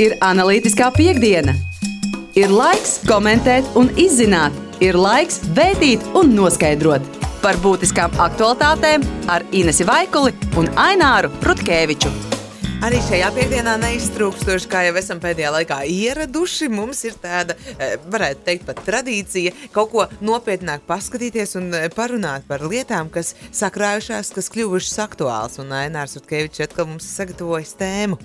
Ir analītiskā piekdiena, ir laiks komentēt un izzināt, ir laiks vētīt un noskaidrot par būtiskām aktualitātēm ar Inesu Vaikuli un Aināru Rutkeviču. Arī šajā piekdienā neiztrūkstoši, kā jau esam pēdējā laikā ieraduši, mums ir tāda, eh, varētu teikt, pat tradīcija kaut ko nopietnāk paskatīties un eh, parunāt par lietām, kas sakrājušās, kas kļuvušas aktuāls. Un Ainārs Utkevičs atkal mums ir sagatavojis tēmu.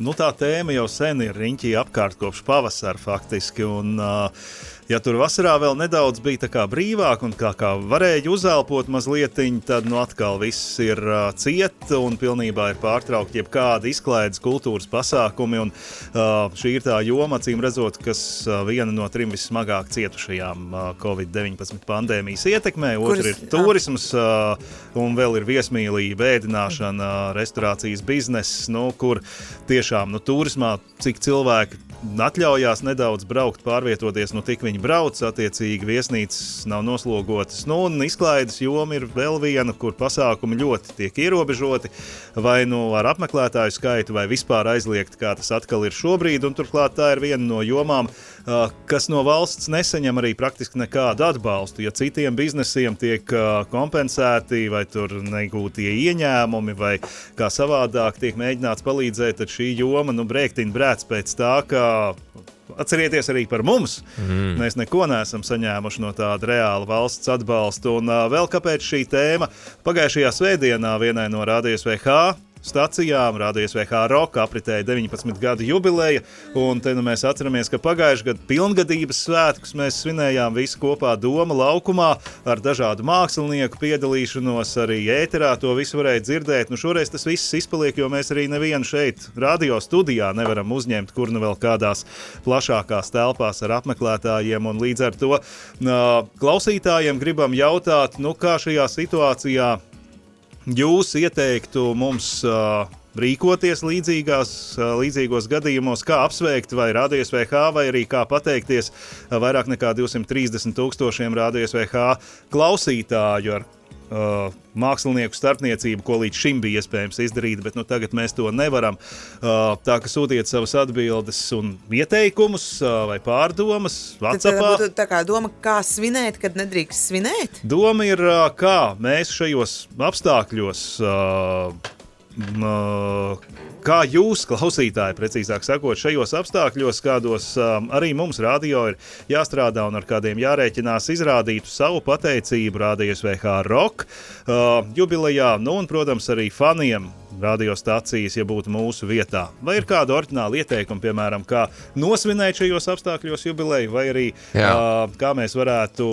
Nu, tā tēma jau sen ir riņķī apkārt kopš pavasara faktiski. Un, uh, ja tur vasarā vēl nedaudz bija brīvāk un kā, kā varēja uzelpot mazliet, tad nu atkal viss ir uh, ciet un pilnībā ir pārtraukti jebkādi izklaides kultūras pasākumi. Un, uh, šī ir tā joma, acīm redzot, kas uh, viena no trim vissmagāk cietušajām uh, Covid-19 pandēmijas ietekmē. Otra ir turisms uh, un vēl ir viesmīlība, ēdināšana, restorācijas bizness, nu, kur tiešām nu, turismā cik cilvēki atļaujās nedaudz braukt, pārvietoties, nu tik viņi brauc, attiecīgi viesnīcas nav noslogotas. Nu, un izklaides joma ir vēl viena, kur pasākumi ļoti tiek ierobežoti, vai nu ar apmeklētāju skaitu, vai vispār aizliegt, kā tas atkal ir šobrīd. Un turklāt tā ir viena no jomām, kas no valsts nesaņem arī praktiski nekādu atbalstu. Ja citiem biznesiem tiek kompensēti vai tur negūtie ieņēmumi, vai kā savādāk tiek mēģināts palīdzēt, tad šī joma nu, brēktiņa brēc pēc tā, ka Atcerieties arī par mums. Mm. Mēs neko neesam saņēmuši no tāda reāla valsts atbalsta. Un uh, vēl kāpēc šī tēma pagājušajā svētdienā vienai no Rādījus VH stacijām. Rādījus VH Roka apritēja 19 gadu jubileja, un te nu mēs atceramies, ka pagājušajā gadā pilngadības svētkus mēs svinējām visi kopā Doma laukumā ar dažādu mākslinieku piedalīšanos, arī ēterā to visu varēja dzirdēt. Nu, šoreiz tas viss izpaliek, jo mēs arī nevienu šeit radio studijā nevaram uzņemt, kur nu vēl kādās plašākās telpās ar apmeklētājiem, un līdz ar to uh, klausītājiem gribam jautāt, nu kā šajā situācijā jūs ieteiktu mums uh, rīkoties līdzīgās, uh, līdzīgos gadījumos, kā apsveikt vai rādījus VH, vai arī kā pateikties vairāk nekā 230 tūkstošiem rādījus VH klausītāju, ar uh, mākslinieku starpniecību, ko līdz šim bija iespējams izdarīt, bet nu, tagad mēs to nevaram. Uh, tā kā sūtiet savas atbildes un ieteikumus uh, vai pārdomas. WhatsAppā. Tā būtu tā kā doma, kā svinēt, kad nedrīkst svinēt? Doma ir, uh, kā mēs šajos apstākļos. Uh, Kā jūs, klausītāji, precīzāk sakot, šajos apstākļos, kādos um, arī mums radio ir jāstrādā un ar kādiem jārēķinās, izrādītu savu pateicību Rādījus VH Rock uh, jubilejā, nu un, protams, arī faniem radiostacijas, ja būtu mūsu vietā. Vai ir kāda orģināla ieteikuma, piemēram, kā nosvinēt šajos apstākļos jubileju, vai arī Jā. uh, kā mēs varētu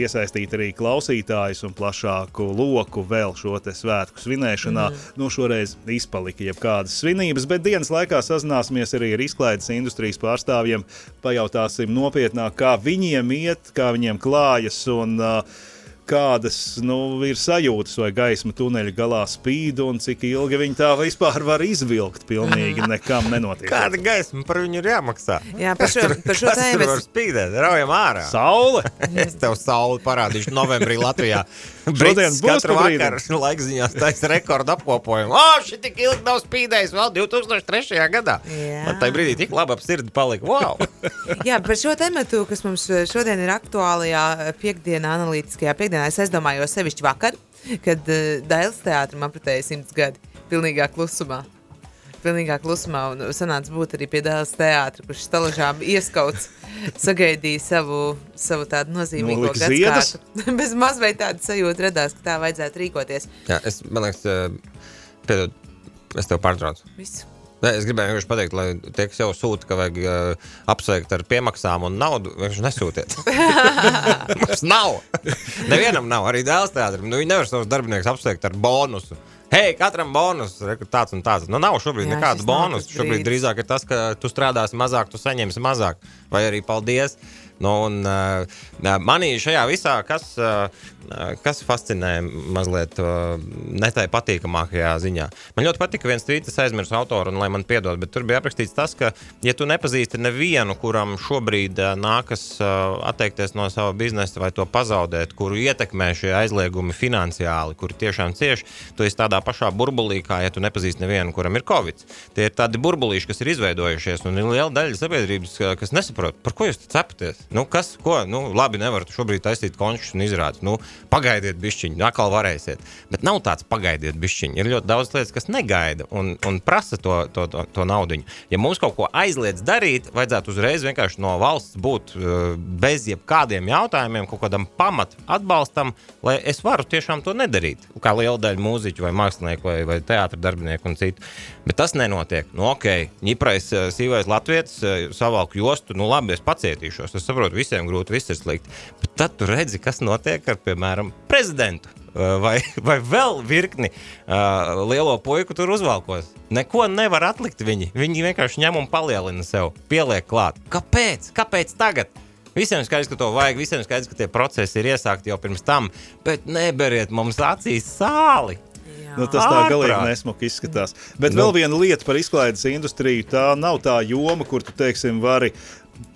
iesaistīt arī klausītājus un plašāku loku vēl šo svētku svinēšanā. Mm. Nu, šoreiz izpalika jebkādas svinības, bet dienas laikā sazināsimies arī ar izklaides industrijas pārstāvjiem, pajautāsim nopietnāk, kā viņiem iet, kā viņiem klājas. Un, uh, kādas nu, ir sajūtas, vai gaisma tuneļa galā spīd, un cik ilgi viņi tā vispār var izvilkt. Pilnīgi nekam nenotiek. Kāda gaisma par viņu ir jāmaksā? Jā, par šo, par šo tēmu var spīdēt, raujam ārā. Saule! es tev sauli parādīšu novembrī Latvijā. Šodien būs katru vakaru laikziņās taisa rekordu apkopojumu. O, šī tik ilgi nav spīdējis vēl 2003. gadā. Jā. Man tajā brīdī tik labi ap sirdi palika. Wow! Jā, par šo tematu, kas mums šodien ir aktuālajā piekdienā, analītiskajā piekdienā, es aizdomājos sevišķi vakar, kad uh, Dailas teātrim apritēja simts gadi pilnīgā klusumā pilnīgā klusumā. Un sanāca būt arī pie dēls teātra, kurš stalažām ieskauts, sagaidīja savu, savu tādu nozīmīgo gadsimtu. Bez mazliet tāda sajūta radās, ka tā vajadzētu rīkoties. Jā, es, man liekas, piedod, es tev pārtraucu. Visu. Ne, es gribēju vienkārši pateikt, lai tie, kas jau sūta, ka vajag uh, apsveikt ar piemaksām un naudu, vienkārši nesūtiet. Mums nav. Nevienam nav. Arī dēls teātrim. Nu, viņi nevar savus darbiniekus apsveikt ar bonusu hei, katram bonus, tāds un tāds. Nu, nav šobrīd Jā, nekāda bonusa. Šobrīd drīzāk ir tas, ka tu strādāsi mazāk, tu saņemsi mazāk. Vai arī paldies. Nu, un, uh, manī šajā visā, kas, uh, kas fascinē mazliet netai patīkamākajā ziņā. Man ļoti patika viens tvīts, es aizmirsu autoru, un lai man piedod, bet tur bija aprakstīts tas, ka, ja tu nepazīsti nevienu, kuram šobrīd nākas atteikties no sava biznesa vai to pazaudēt, kuru ietekmē šie aizliegumi finansiāli, kuri tiešām cieši, tu esi tādā pašā burbulī, kā ja tu nepazīsti nevienu, kuram ir covid. Tie ir tādi burbulīši, kas ir izveidojušies, un ir liela daļa sabiedrības, kas nesaprot, par ko jūs cepaties. Nu, kas, ko? Nu, labi, nevarat šobrīd taisīt končus un izrādīt. Nu, pagaidiet, bišķiņi, atkal varēsiet. Bet nav tāds pagaidiet, bišķiņi. Ir ļoti daudz lietas, kas negaida un, un prasa to, to, to, to naudu. Ja mums kaut ko aizliedz darīt, vajadzētu uzreiz vienkārši no valsts būt uh, bez jebkādiem jautājumiem, kaut kādam pamat atbalstam, lai es varu tiešām to nedarīt. Kā liela daļa mūziķu vai mākslinieku vai, vai teātra darbinieku un citu. Bet tas nenotiek. Nu, ok, ņiprais, uh, sīvais latviečs, uh, savalku jostu, nu labi, es pacietīšos. Es saprotu, visiem grūti, viss ir slikti. Bet tad tu redzi, kas notiek ar, piemēram, prezidentu. Vai, vai vēl virkni uh, lielo puiku tur uzvalkos. Neko nevar atlikt viņi. Viņi vienkārši ņem un palielina sev, pieliek klāt. Kāpēc? Kāpēc tagad? Visiem skaidrs, ka to vajag, visiem skaidrs, ka tie procesi ir iesākti jau pirms tam, bet neberiet mums acīs sāli. Nu, tas tā galīgi nesmuki izskatās. Bet nu. vēl viena lieta par izklaides industriju. Tā nav tā joma, kur tu teiksim, vari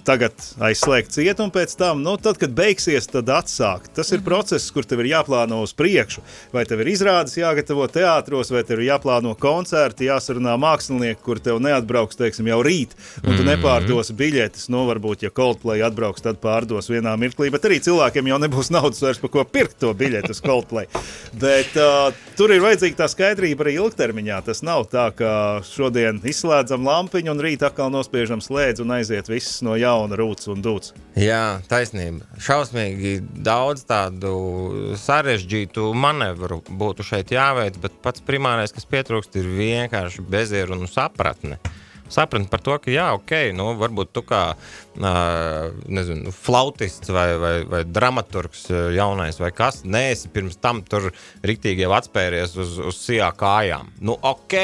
tagad aizslēgt cietu, un pēc tam, nu, tad, kad beigsies, tad atsākt. Tas ir -hmm. process, kur tev ir jāplāno uz priekšu. Vai tev ir izrādes jāgatavo teātros, vai tev ir jāplāno koncerti, jāsarunā mākslinieki, kur tev neatbrauks, teiksim, jau rīt, un tu -hmm. nepārdos biļetes. Nu, varbūt, ja Coldplay atbrauks, tad pārdos vienā mirklī, bet arī cilvēkiem jau nebūs naudas vairs par ko pirkt to biļeti uz Coldplay. Bet uh, tur ir vajadzīga tā skaidrība arī ilgtermiņā. Tas nav tā, ka šodien izslēdzam lampiņu un rīt atkal nospiežam slēdzi un aiziet viss no jauna jauna rūts un dūts. Jā, taisnība. Šausmīgi daudz tādu sarežģītu manevru būtu šeit jāveic, bet pats primārais, kas pietrūkst, ir vienkārši bezieru un sapratne. Sapratni par to, ka, jā, ok, nu, varbūt tu kā nezinu, flautists vai, vai, vai dramaturgs jaunais vai kas, neesi pirms tam tur riktīgi jau atspēries uz, uz sijā kājām. Nu, ok,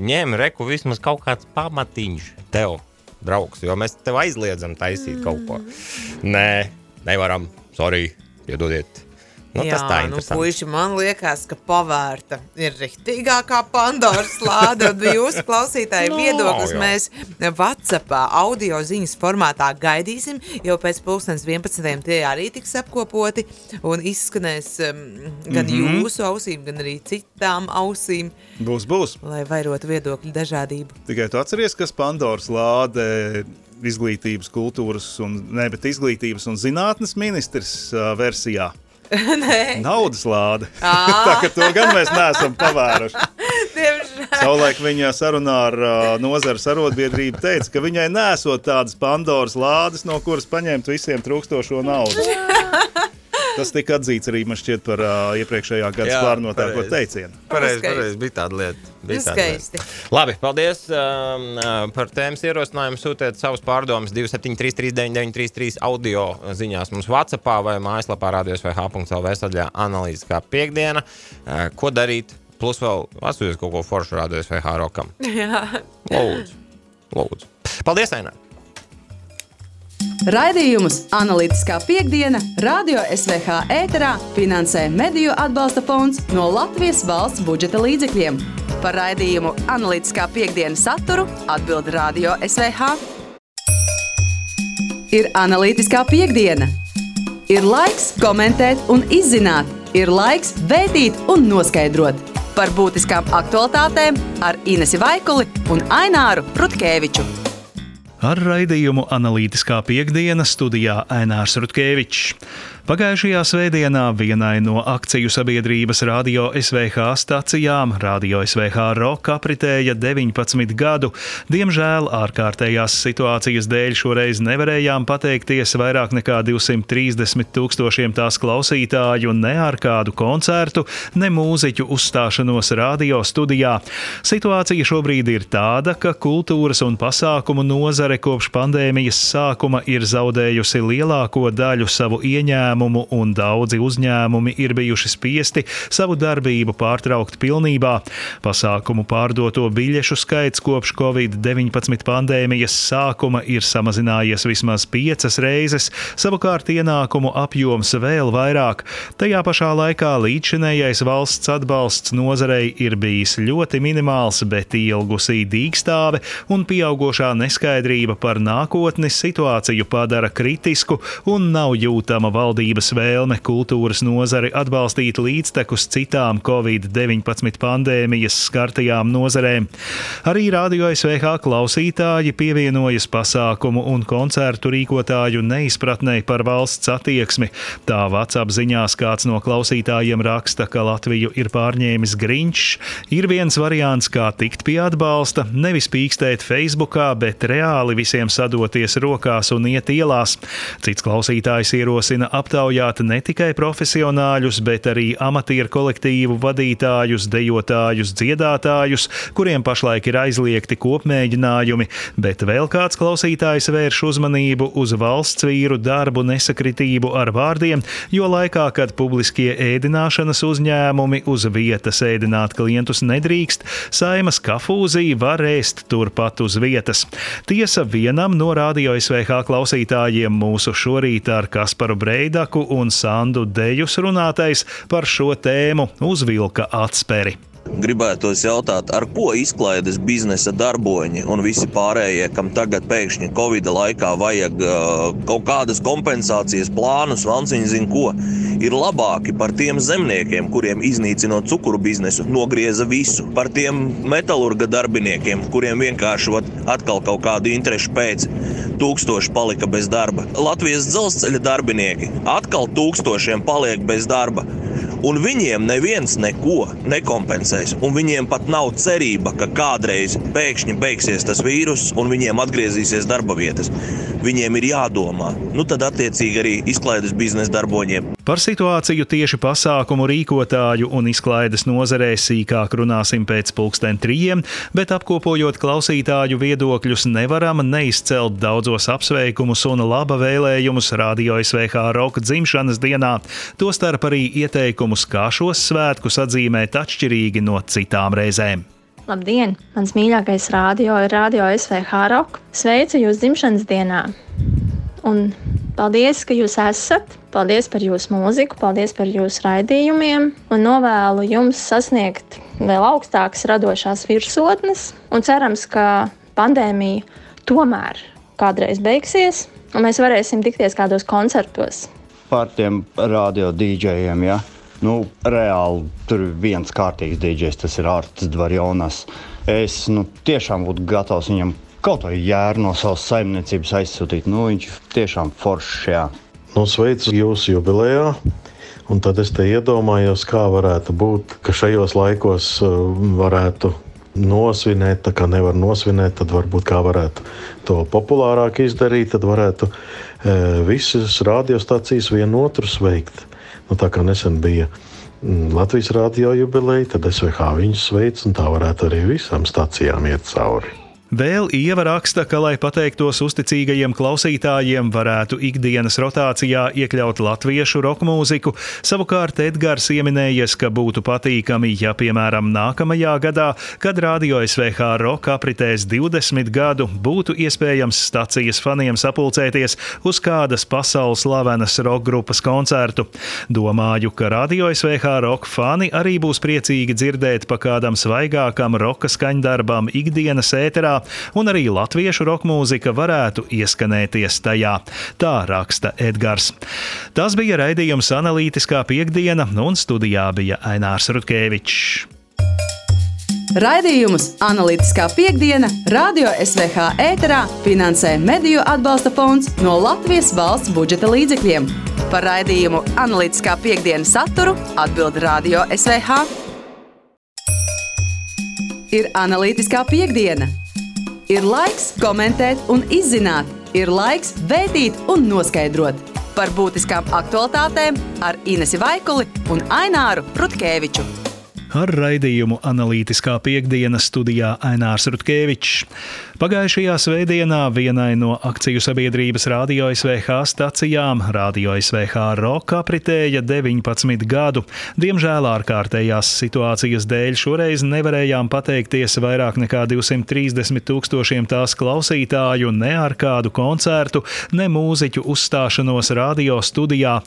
ņem reku vismaz kaut kāds pamatiņš tev draugs, jo mēs tev aizliedzam taisīt mm. kaut ko. Nē, nevaram, sorry, piedodiet. Nu, Jā, tas tā ir. Nu, puiši, man liekas, ka pavērta ir rīktīgākā Pandoras lāde. Jūsu klausītāju no, viedoklis jā. mēs WhatsAppā audio ziņas formātā gaidīsim. Jau pēc pusdienas 11. tie arī tiks apkopoti un izskanēs um, gan mm -hmm. jūsu ausīm, gan arī citām ausīm. Būs, būs. Lai vairotu viedokļu dažādību. Tikai tu atceries, kas Pandoras lāde izglītības, kultūras un, ne, izglītības un zinātnes ministrs uh, versijā. Naudas lāde. tā kā to gan mēs neesam pavēruši. Savulaik viņa sarunā ar uh, nozares arotbiedrību teica, ka viņai nesot tādas Pandoras lādes, no kuras paņemt visiem trūkstošo naudu. Tas tika atzīts arī šķiet, par uh, iepriekšējā gada plānotāko teicienu. Pareizi, pareizi, bija tāda lieta. Bija Skaisti. Labi, paldies um, par tēmas ierosinājumu. Sūtiet savus pārdomas 273-3933 audio ziņās mums WhatsApp vai mājaslapā radios vai h.lv sadaļā analīzes kā piekdiena. Uh, ko darīt? Plus vēl atsūties kaut ko foršu radios vai h-rokam. Jā. Lūdzu. Lūdzu. Paldies, Aina! Raidījumus Analītiskā piekdiena, Radio SVH ēterā finansē Mediju atbalsta fonds no Latvijas valsts budžeta līdzekļiem. Par raidījumu Analītiskā piekdienas saturu atbild Radio SVH. Ir analītiskā piekdiena. Ir laiks komentēt un izzināt, ir laiks vētīt un noskaidrot par būtiskām aktualitātēm ar Inesu Vaikuli un Aināru Rutkeviču. Ar raidījumu analītiskā piekdiena studijā Ainārs Rutkevičs. Pagājušajā svētdienā vienai no akciju sabiedrības Radio SVH stacijām, Radio SVH Rock apritēja 19 gadu. Diemžēl ārkārtējās situācijas dēļ šoreiz nevarējām pateikties vairāk nekā 230 tūkstošiem tās klausītāju ne ar kādu koncertu, ne mūziķu uzstāšanos radio studijā. Situācija šobrīd ir tāda, ka kultūras un pasākumu nozare kopš pandēmijas sākuma ir zaudējusi lielāko daļu savu ieņēmumu izņēmumu, un daudzi uzņēmumi ir bijuši spiesti savu darbību pārtraukt pilnībā. Pasākumu pārdoto biļešu skaits kopš Covid-19 pandēmijas sākuma ir samazinājies vismaz piecas reizes, savukārt ienākumu apjoms vēl vairāk. Tajā pašā laikā līdzinējais valsts atbalsts nozarei ir bijis ļoti minimāls, bet ilgusī dīkstāve un pieaugošā neskaidrība par nākotnes situāciju padara kritisku un nav jūtama valdības vēlme kultūras nozari atbalstīt līdztekus citām Covid-19 pandēmijas skartajām nozarēm. Arī Radio SVH klausītāji pievienojas pasākumu un koncertu rīkotāju neizpratnē par valsts attieksmi. Tā WhatsApp ziņās kāds no klausītājiem raksta, ka Latviju ir pārņēmis Grinčs. Ir viens variants, kā tikt pie atbalsta, nevis pīkstēt Facebookā, bet reāli visiem sadoties rokās un iet ielās. Cits klausītājs ierosina aptaujāt ne tikai profesionāļus, bet arī amatieru kolektīvu vadītājus, dejotājus, dziedātājus, kuriem pašlaik ir aizliegti kopmēģinājumi, bet vēl kāds klausītājs vērš uzmanību uz valsts vīru darbu nesakritību ar vārdiem, jo laikā, kad publiskie ēdināšanas uzņēmumi uz vietas ēdināt klientus nedrīkst, saimas kafūzija var ēst turpat uz vietas. Tiesa vienam no radio SVH klausītājiem mūsu šorīt ar Kasparu Breidaku un Sandu Dejus runātais par šo tēmu uzvilka atsperi. Gribētos jautāt, ar ko izklaides biznesa darboņi un visi pārējie, kam tagad pēkšņi Covid laikā vajag uh, kaut kādas kompensācijas plānus, valnciņi zina ko, ir labāki par tiem zemniekiem, kuriem iznīcinot cukuru biznesu, nogrieza visu, par tiem metālurga darbiniekiem, kuriem vienkārši vat, atkal kaut kādu interešu pēc tūkstoši palika bez darba. Latvijas dzelzceļa darbinieki atkal tūkstošiem paliek bez darba. Un viņiem neviens neko nekompensēs. Un viņiem pat nav cerība, ka kādreiz pēkšņi beigsies tas vīrus un viņiem atgriezīsies darba vietas. Viņiem ir jādomā. Nu, tad attiecīgi arī izklaides biznesa darboņiem. Par situāciju tieši pasākumu rīkotāju un izklaides nozarē sīkāk runāsim pēc pulksten trījiem, bet apkopojot klausītāju viedokļus, nevaram neizcelt daudzos apsveikumus un laba vēlējumus Radio SVH roka dzimšanas dienā, tostarp arī ieteikumus, kā šos svētkus atzīmēt atšķirīgi no citām reizēm. Labdien! Mans mīļākais radio ir Radio SVH Rock. Sveicu jūs dzimšanas dienā! Un paldies, ka jūs esat! Paldies par jūsu mūziku, paldies par jūsu raidījumiem un novēlu jums sasniegt vēl augstākas radošās virsotnes. Un cerams, ka pandēmija tomēr kādreiz beigsies un mēs varēsim tikties kādos koncertos. Par tiem radio dīdžejiem, ja? Nu, reāli tur viens kārtīgs dīdžejs, tas ir Arts Dvarjonas. Es nu, tiešām būtu gatavs viņam kaut ko jēru no savas saimniecības aizsūtīt. Nu, viņš tiešām foršs. Jā. Nu, sveicu jūsu jubilejā. Un tad es te iedomājos, kā varētu būt, ka šajos laikos uh, varētu nosvinēt, tā kā nevar nosvinēt, tad varbūt kā varētu to populārāk izdarīt, tad varētu e, visas radiostacijas vienotru sveikt. Nu, tā kā nesen bija mm, Latvijas rādio jubileja, tad SVH viņus sveic, un tā varētu arī visām stacijām iet cauri. Vēl Ieva raksta, ka, lai pateiktos uzticīgajiem klausītājiem, varētu ikdienas rotācijā iekļaut latviešu roka mūziku. Savukārt Edgars ieminējies, ka būtu patīkami, ja, piemēram, nākamajā gadā, kad radio SVH roka apritēs 20 gadu, būtu iespējams stacijas faniem sapulcēties uz kādas pasaules slavenas roka grupas koncertu. Domāju, ka radio SVH roka fani arī būs priecīgi dzirdēt pa kādam svaigākam roka skaņdarbam ikdienas ēterā un arī latviešu roka mūzika varētu ieskanēties tajā. Tā raksta Edgars. Tas bija raidījums analītiskā piekdiena, un studijā bija Ainārs Rutkevičs. Raidījumus Analītiskā piekdiena Radio SVH ēterā finansē Mediju atbalsta fonds no Latvijas valsts budžeta līdzekļiem. Par raidījumu Analītiskā piekdiena saturu atbild Radio SVH. Ir Analītiskā piekdiena Ir laiks komentēt un izzināt, ir laiks vētīt un noskaidrot par būtiskām aktualitātēm ar Inesu Vaikuli un Aināru Rutkeviču. Ar raidījumu analītiskā piekdienas studijā Ainārs Rutkevičs. Pagājušajā svētdienā vienai no akciju sabiedrības Radio SVH stacijām Radio SVH Rock apritēja 19 gadu. Diemžēl ārkārtējās situācijas dēļ šoreiz nevarējām pateikties vairāk nekā 230 tūkstošiem tās klausītāju ne ar kādu koncertu, ne mūziķu uzstāšanos radio studijā.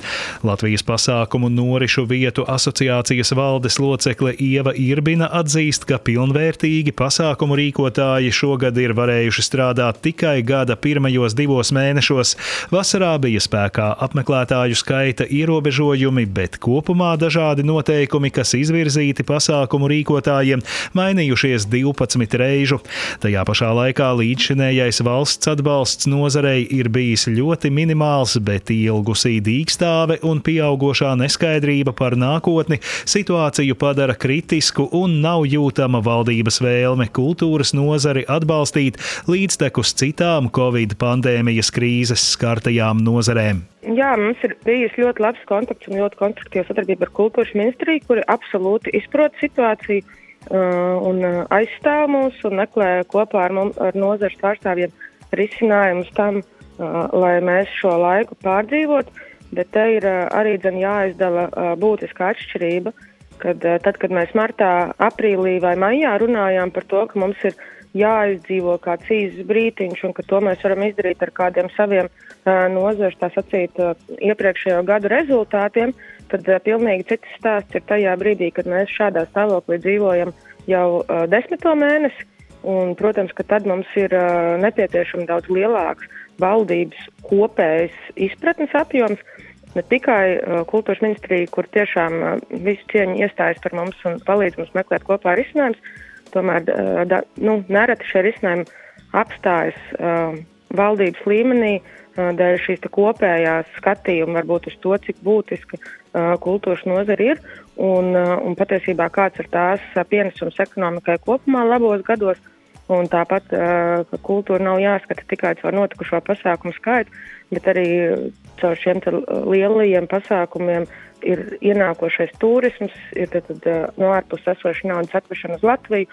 Latvijas pasākumu norišu vietu asociācijas valdes locekle Locekle Ieva Irbina atzīst, ka pilnvērtīgi pasākumu rīkotāji šogad ir varējuši strādāt tikai gada pirmajos divos mēnešos. Vasarā bija spēkā apmeklētāju skaita ierobežojumi, bet kopumā dažādi noteikumi, kas izvirzīti pasākumu rīkotājiem, mainījušies 12 reižu. Tajā pašā laikā līdzšinējais valsts atbalsts nozarei ir bijis ļoti minimāls, bet ilgusī dīkstāve un pieaugošā neskaidrība par nākotni situāciju padara kritisku un nav jūtama valdības vēlme kultūras nozari atbalstīt līdztekus citām Covid pandēmijas krīzes skartajām nozarēm. Jā, mums ir bijis ļoti labs kontakts un ļoti konstruktīva sadarbība ar kultūras ministriju, kuri absolūti izprot situāciju uh, un uh, aizstāv mūs un meklē kopā ar, mums, ar nozares pārstāvjiem risinājumus tam, uh, lai mēs šo laiku pārdzīvotu. Bet te ir arī jāizdala būtiska atšķirība kad, eh, tad, kad mēs martā, aprīlī vai maijā runājām par to, ka mums ir jāizdzīvo kāds īsts brītiņš un ka to mēs varam izdarīt ar kādiem saviem uh, nozars, tā sacīt, uh, iepriekšējo gadu rezultātiem, tad uh, pilnīgi cits stāsts ir tajā brīdī, kad mēs šādā stāvoklī dzīvojam jau uh, desmito mēnesi. Un, protams, ka tad mums ir uh, nepieciešams daudz lielāks valdības kopējs izpratnes apjoms, uh, ne tikai uh, kultūras ministrija, kur tiešām uh, visu cieņu iestājas par mums un palīdz mums meklēt kopā risinājumus, tomēr uh, da, nu, nereti šie risinājumi apstājas uh, valdības līmenī uh, dēļ šīs kopējās skatījuma varbūt uz to, cik būtiska uh, kultūras nozara ir un, uh, un patiesībā kāds ir tās pienesums ekonomikai kopumā labos gados. Un tāpat, ka kultūra nav jāskata tikai caur notikušo pasākumu skaitu, bet arī caur šiem lielajiem pasākumiem ir ienākošais turisms, ir tad, tad, no ārpuses esoša naudas atvešana uz Latviju,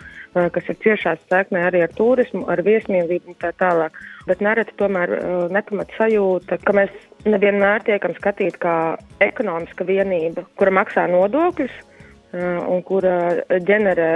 kas ir ciešā saiknē arī ar turismu, ar viesmīlību un tā tālāk. Bet nereti tomēr nepamat sajūta, ka mēs nevienmēr tiekam skatīti kā ekonomiska vienība, kura maksā nodokļus un kura ģenerē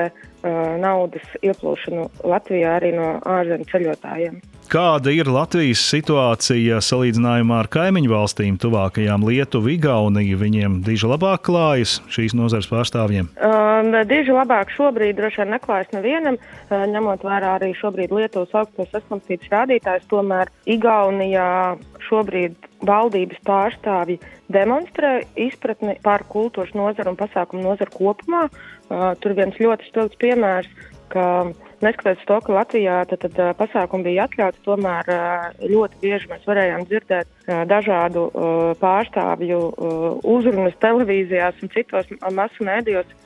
naudas ieplūšanu Latvijā arī no ārzemju ceļotājiem. Kāda ir Latvijas situācija salīdzinājumā ar kaimiņu valstīm, tuvākajām Lietuvu, Igauniju? Viņiem diži labāk klājas šīs nozares pārstāvjiem? Um, diži labāk šobrīd droši vien neklājas nevienam, uh, ņemot vērā arī šobrīd Lietuvas augstos saslimstības rādītājs. Tomēr Igaunijā šobrīd valdības pārstāvji demonstrē izpratni par kultūras nozaru un pasākumu nozaru kopumā. Uh, tur viens ļoti spilgts piemērs, ka neskatoties to, ka Latvijā tad, tad, pasākumi bija atļauts, tomēr ļoti bieži mēs varējām dzirdēt dažādu pārstāvju uzrunas televīzijās un citos masu mēdījos.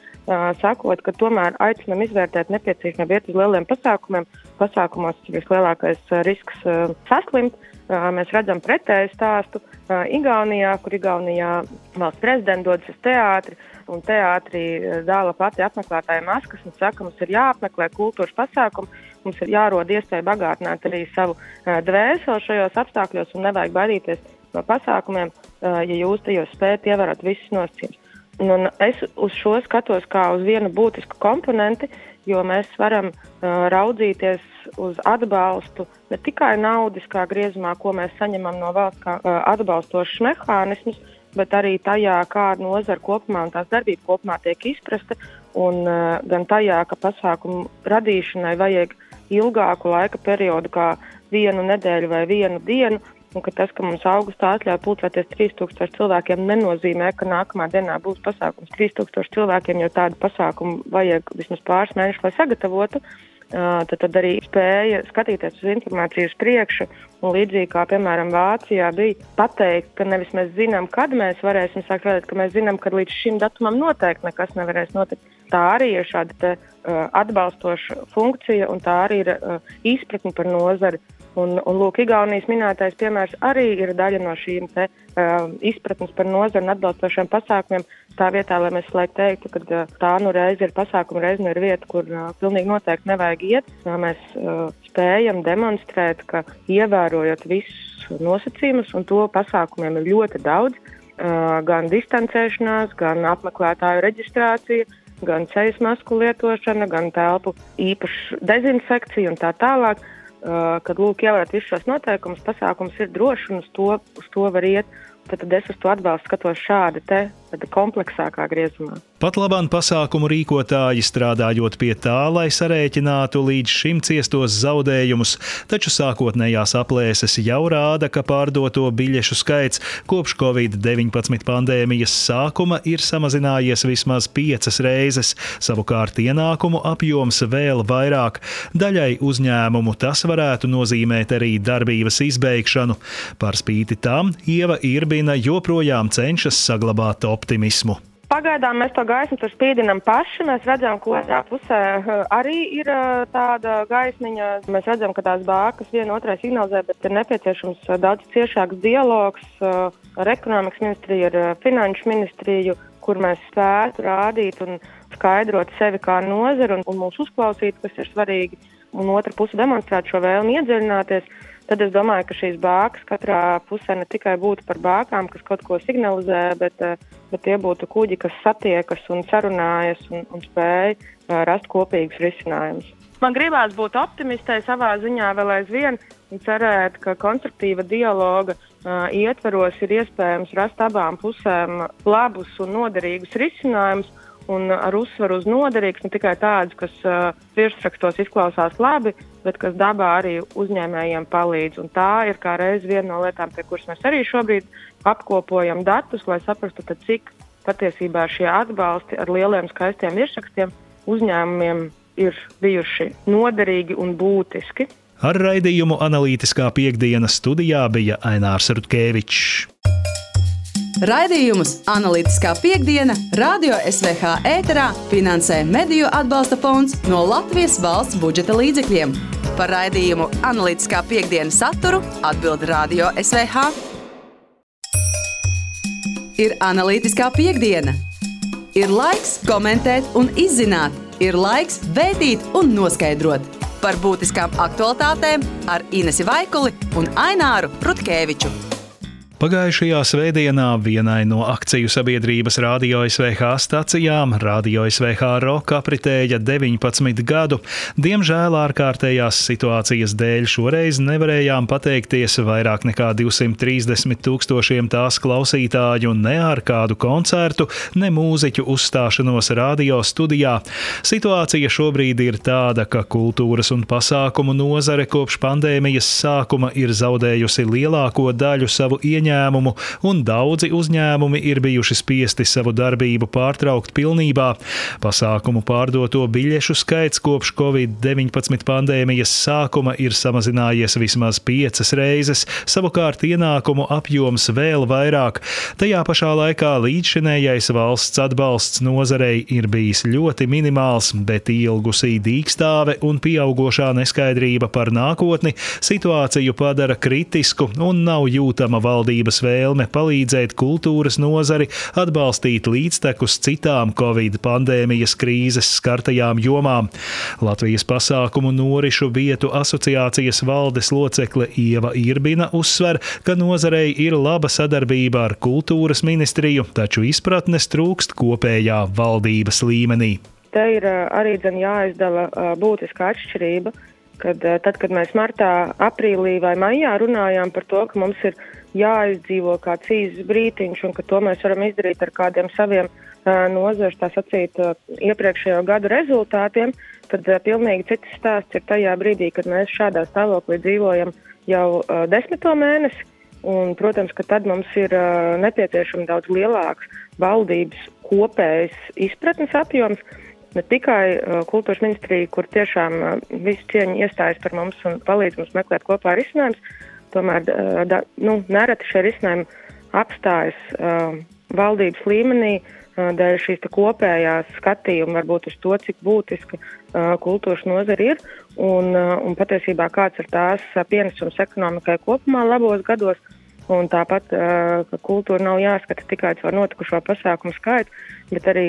Sakot, ka tomēr aicinām izvērtēt nepieciešamību iet uz lieliem pasākumiem. Pasākumos ir vislielākais risks saslimt. Mēs redzam pretēju stāstu Igaunijā, kur Igaunijā valsts prezidents dodas uz teātri un teātrī eh, dāla pati apmeklētāja maskas un saka, mums ir jāapmeklē kultūras pasākumi, mums ir jārod iespēja bagātināt arī savu uh, dvēseli šajos apstākļos un nevajag baidīties no pasākumiem, uh, ja jūs tajos spējat ievērot visus nosacījumus. Un es uz šo skatos kā uz vienu būtisku komponenti, jo mēs varam uh, raudzīties uz atbalstu ne tikai naudiskā griezumā, ko mēs saņemam no valsts kā uh, atbalstošs mehānismus, bet arī tajā, kā nozara kopumā un tās darbība kopumā tiek izprasta, un uh, gan tajā, ka pasākumu radīšanai vajag ilgāku laika periodu, kā vienu nedēļu vai vienu dienu, un ka tas, ka mums augustā atļauj pulcēties 3000 cilvēkiem, nenozīmē, ka nākamā dienā būs pasākums 3000 cilvēkiem, jo tādu pasākumu vajag vismaz pāris mēnešus, lai sagatavotu. Uh, tad, tad arī spēja skatīties uz informāciju uz priekšu. Un līdzīgi kā, piemēram, Vācijā bija pateikt, ka nevis mēs zinām, kad mēs varēsim sākt redzēt, ka mēs zinām, ka līdz šim datumam noteikti nekas nevarēs notikt. tā arī ir šāda te, uh, atbalstoša funkcija un tā arī ir uh, izpratne par nozari. Un, un lūk, Igaunijas minētais piemērs arī ir daļa no šīm te, uh, izpratnes par nozari un atbalstošiem pasākumiem. Tā vietā, lai mēs slēgtu teiktu, ka uh, tā nu reiz ir pasākuma, reiz nu ir vieta, kur uh, pilnīgi noteikti nevajag iet, uh, mēs uh, spējam demonstrēt, ka ievērojot visus nosacījumus, un to pasākumiem ir ļoti daudz, uh, gan distancēšanās, gan apmeklētāju reģistrācija, gan ceļu masku lietošana, gan telpu īpaša dezinfekcija un tā tālāk. Uh, kad lūk, ievērot visus šos noteikumus, pasākums ir drošs un uz to, uz to var iet. Tad, tad es uz to atbalstu skatos šādi te kompleksākā griezumā. Pat labāk pasākumu rīkotāji strādājot pie tā, lai sarēķinātu līdz šim ciestos zaudējumus, taču sākotnējās aplēses jau rāda, ka pārdoto biļešu skaits kopš Covid-19 pandēmijas sākuma ir samazinājies vismaz piecas reizes, savukārt ienākumu apjoms vēl vairāk. Daļai uzņēmumu tas varētu nozīmēt arī darbības izbeigšanu. Par spīti tam Ieva Irbina joprojām cenšas saglabāt optimismu. Pagaidām mēs to gaismu tur spīdinām paši. Mēs redzam, ka otrā pusē arī ir tāda gaismiņa. Mēs redzam, ka tās bākas viena otrai signalizē, bet ir nepieciešams daudz ciešāks dialogs ar ekonomikas ministriju, ar finanšu ministriju, kur mēs spētu rādīt un skaidrot sevi kā nozari un, un mūs uzklausīt, kas ir svarīgi, un otra puse demonstrēt šo vēlmi iedziļināties tad es domāju, ka šīs bākas katrā pusē ne tikai būtu par bākām, kas kaut ko signalizē, bet, eh, bet tie būtu kuģi, kas satiekas un sarunājas un, un spēj eh, rast kopīgus risinājumus. Man gribās būt optimistē savā ziņā vēl aizvien un cerēt, ka konstruktīva dialoga uh, ietveros ir iespējams rast abām pusēm labus un noderīgus risinājumus un ar uzsvaru uz noderīgs, ne tikai tādus, kas uh, virsrakstos izklausās labi, bet kas dabā arī uzņēmējiem palīdz. Un tā ir kā reiz viena no lietām, pie kuras mēs arī šobrīd apkopojam datus, lai saprastu, tad, cik patiesībā šie atbalsti ar lieliem skaistiem virsrakstiem uzņēmumiem ir bijuši noderīgi un būtiski. Ar raidījumu analītiskā piekdienas studijā bija Ainārs Rutkevičs. Raidījumus Analītiskā piekdiena Radio SVH ēterā finansē Mediju atbalsta fonds no Latvijas valsts budžeta līdzekļiem. Par raidījumu Analītiskā piekdiena saturu atbild Radio SVH. Ir analītiskā piekdiena. Ir laiks komentēt un izzināt, ir laiks vētīt un noskaidrot par būtiskām aktualitātēm ar Inesu Vaikuli un Aināru Rutkeviču. Pagājušajā svētdienā vienai no akciju sabiedrības Radio SVH stacijām, Radio SVH Rock apritēja 19 gadu. Diemžēl ārkārtējās situācijas dēļ šoreiz nevarējām pateikties vairāk nekā 230 tūkstošiem tās klausītāju ne ar kādu koncertu, ne mūziķu uzstāšanos radio studijā. Situācija šobrīd ir tāda, ka kultūras un pasākumu nozare kopš pandēmijas sākuma ir zaudējusi lielāko daļu savu ieņēmumu ieņēmumu, un daudzi uzņēmumi ir bijuši spiesti savu darbību pārtraukt pilnībā. Pasākumu pārdoto biļešu skaits kopš Covid-19 pandēmijas sākuma ir samazinājies vismaz piecas reizes, savukārt ienākumu apjoms vēl vairāk. Tajā pašā laikā līdzšinējais valsts atbalsts nozarei ir bijis ļoti minimāls, bet ilgusī dīkstāve un pieaugošā neskaidrība par nākotni situāciju padara kritisku un nav jūtama valdības valdības vēlme palīdzēt kultūras nozari atbalstīt līdztekus citām Covid pandēmijas krīzes skartajām jomām. Latvijas pasākumu norišu vietu asociācijas valdes locekle Ieva Irbina uzsver, ka nozarei ir laba sadarbība ar kultūras ministriju, taču izpratnes trūkst kopējā valdības līmenī. Te ir arī jāizdala būtiska atšķirība kad tad, kad mēs martā, aprīlī vai maijā runājām par to, ka mums ir jāizdzīvo kāds īsts brītiņš un ka to mēs varam izdarīt ar kādiem saviem uh, nozares, tā sacīt, uh, iepriekšējo gadu rezultātiem, tad uh, pilnīgi cits stāsts ir tajā brīdī, kad mēs šādā stāvoklī dzīvojam jau uh, desmito mēnesi. Un, protams, ka tad mums ir uh, nepieciešams daudz lielāks valdības kopējs izpratnes apjoms. Ne tikai uh, kultūras ministrija, kur tiešām uh, visu cieņu iestājas par mums un palīdz mums meklēt kopā risinājumus, tomēr da, nu, nereti šie risinājumi apstājas uh, valdības līmenī, dēļ šīs kopējās skatījuma varbūt uz to, cik būtiska kultūras nozara ir un, un patiesībā kāds ir tās pienesums ekonomikai kopumā labos gados. Un tāpat, ka kultūra nav jāskata tikai caur notikušo pasākumu skaitu, bet arī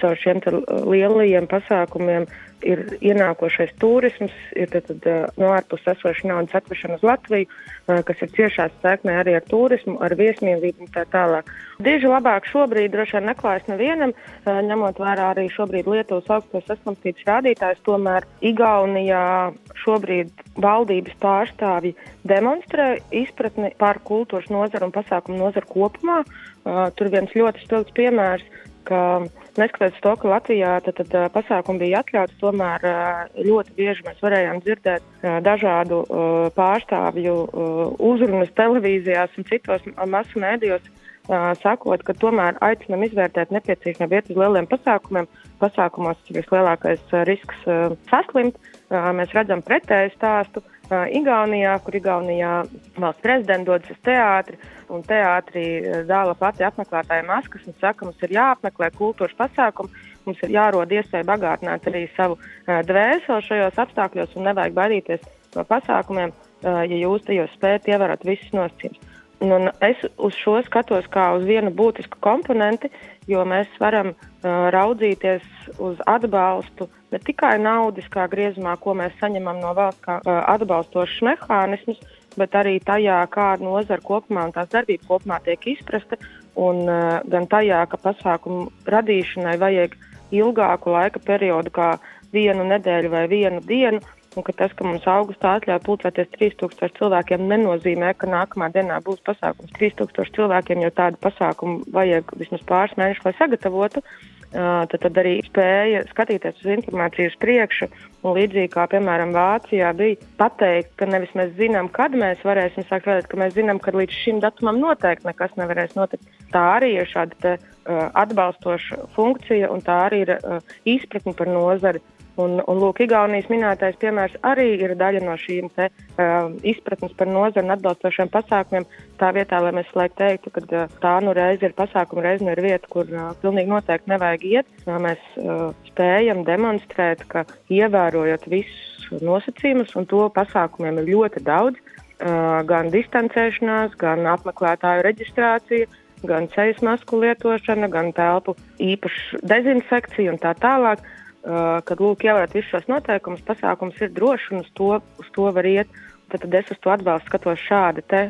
caur šiem lielajiem pasākumiem ir ienākošais turisms, ir tad, tad, no ārpus esoša naudas atvešana uz Latviju, kas ir ciešā saiknē arī ar turismu, ar viesmīlību un tā tālāk. Diži labāk šobrīd droši vien neklājas nevienam, ņemot vērā arī šobrīd Lietuvas augstos saslimstības rādītājs, tomēr Igaunijā šobrīd valdības pārstāvji demonstrē izpratni par kultūras nozaru un pasākumu nozaru kopumā. Tur viens ļoti spilgts piemērs ka neskatoties to, ka Latvijā tad, tad, pasākumi bija atļauts, tomēr ļoti bieži mēs varējām dzirdēt dažādu pārstāvju uzrunas televīzijās un citos masu mēdījos. Sakot, ka tomēr aicinām izvērtēt nepieciešamību iet uz lieliem pasākumiem. Pasākumos ir vislielākais risks saslimt. Mēs redzam pretēju stāstu. Igaunijā, kur Igaunijā valsts prezidents dodas uz teātri, un teātrī dāla pati apmeklētāja maskas un saka, mums ir jāapmeklē kultūras pasākumi, mums ir jārod iespēja bagātināt arī savu dvēseli šajos apstākļos un nevajag baidīties no pasākumiem, ja jūs tajos spējat ievērot visus nosacījumus. Un es uz šo skatos kā uz vienu būtisku komponenti, jo mēs varam uh, raudzīties uz atbalstu ne tikai naudiskā griezumā, ko mēs saņemam no valsts kā uh, atbalstošs mehānismus, bet arī tajā, kā nozara kopumā un tās darbība kopumā tiek izprasta, un uh, gan tajā, ka pasākumu radīšanai vajag ilgāku laika periodu, kā vienu nedēļu vai vienu dienu, un ka tas, ka mums augustā atļauj pulcēties 3000 cilvēkiem, nenozīmē, ka nākamā dienā būs pasākums 3000 cilvēkiem, jo tādu pasākumu vajag vismaz pāris mēnešus, lai sagatavotu. Tad, tad arī spēja skatīties uz informāciju uz priekšu, un līdzīgi kā, piemēram, Vācijā bija pateikt, ka nevis mēs zinām, kad mēs varēsim sākt strādāt, ka mēs zinām, ka līdz šim datumam noteikti nekas nevarēs notikt. Tā arī ir šāda te, atbalstoša funkcija, un tā arī ir izpratne par nozari. Un, un lūk, Igaunijas minētais piemērs arī ir daļa no šīm te, uh, izpratnes par nozaru un atbalstošiem pasākumiem. Tā vietā, lai mēs slēgtu teiktu, ka uh, tā nu reiz ir pasākuma, reiz nu ir vieta, kur uh, pilnīgi noteikti nevajag iet, uh, mēs uh, spējam demonstrēt, ka ievērojot visus nosacījumus, un to pasākumiem ir ļoti daudz, uh, gan distancēšanās, gan apmeklētāju reģistrācija gan ceļu masku lietošana, gan telpu īpaša dezinfekcija un tā tālāk. Uh, kad lūk, ievērot visus šos noteikumus, pasākums ir drošs un uz to, uz to var iet. Tad, tad es uz to atbalstu skatos šādi te,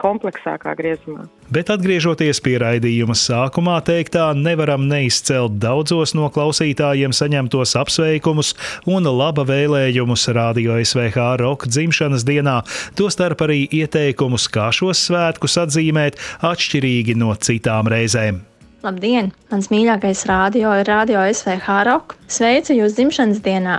kompleksākā griezumā. Bet atgriežoties pie raidījuma sākumā teiktā, nevaram neizcelt daudzos no klausītājiem saņemtos apsveikumus un laba vēlējumus Radio SVH roka dzimšanas dienā, tostarp arī ieteikumus, kā šos svētkus atzīmēt atšķirīgi no citām reizēm. Labdien! Mans mīļākais radio ir Radio SVH Rock. Sveicu jūs dzimšanas dienā!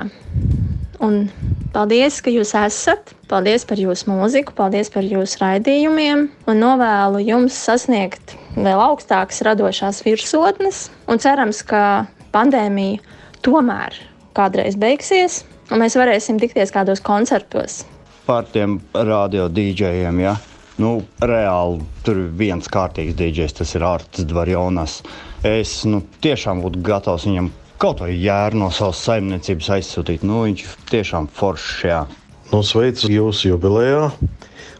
Un paldies, ka jūs esat! Paldies par jūsu mūziku, paldies par jūsu raidījumiem un novēlu jums sasniegt vēl augstākas radošās virsotnes. Un cerams, ka pandēmija tomēr kādreiz beigsies un mēs varēsim tikties kādos koncertos. Par tiem radio dīdžejiem, ja? Nu, reāli tur viens kārtīgs dīdžers, tas ir Arts Dvarjonas. Es nu, tiešām būtu gatavs viņam kaut ko jēru no savas saimniecības aizsūtīt. Nu, viņš tiešām foršs. Jā. Nu, sveicu jūsu jubilejā!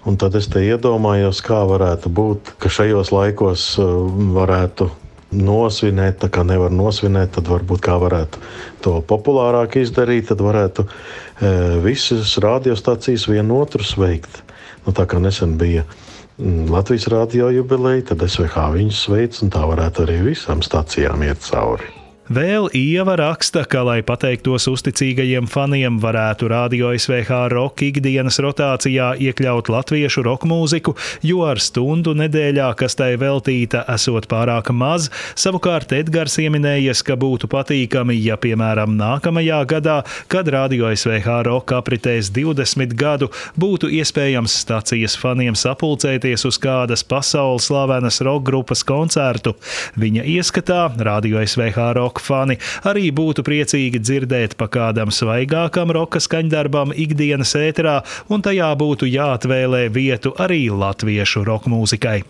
Un tad es iedomājos, kā varētu būt, ka šajos laikos uh, varētu nosvinēt, tā kā nevar nosvinēt, tad varbūt kā varētu to populārāk izdarīt, tad varētu e, visas radiostacijas vienotru sveikt. Nu, tā kā nesen bija mm, Latvijas rādio jubileja, tad SVH viņus sveic, un tā varētu arī visām stācijām iet cauri. Vēl Ieva raksta, ka, lai pateiktos uzticīgajiem faniem, varētu radio SVH roka ikdienas rotācijā iekļaut latviešu roka mūziku, jo ar stundu nedēļā, kas tai veltīta, esot pārāk maz, savukārt Edgars ieminējies, ka būtu patīkami, ja, piemēram, nākamajā gadā, kad radio SVH roka apritēs 20 gadu, būtu iespējams stacijas faniem sapulcēties uz kādas pasaules slavenas roka grupas koncertu. Viņa ieskatā radio SVH roka roka fani arī būtu priecīgi dzirdēt pa kādam svaigākam roka skaņdarbam ikdienas ēterā, un tajā būtu jāatvēlē vietu arī latviešu roka mūzikai.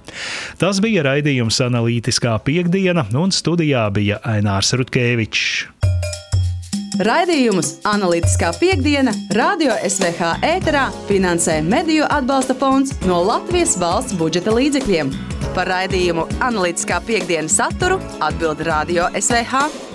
Tas bija raidījums analītiskā piekdiena, un studijā bija Ainārs Rutkevičs. Raidījumus Analītiskā piekdiena Radio SVH ēterā finansē Mediju atbalsta fonds no Latvijas valsts budžeta līdzekļiem. Par raidījumu Analītiskā piekdienas saturu atbild Radio SVH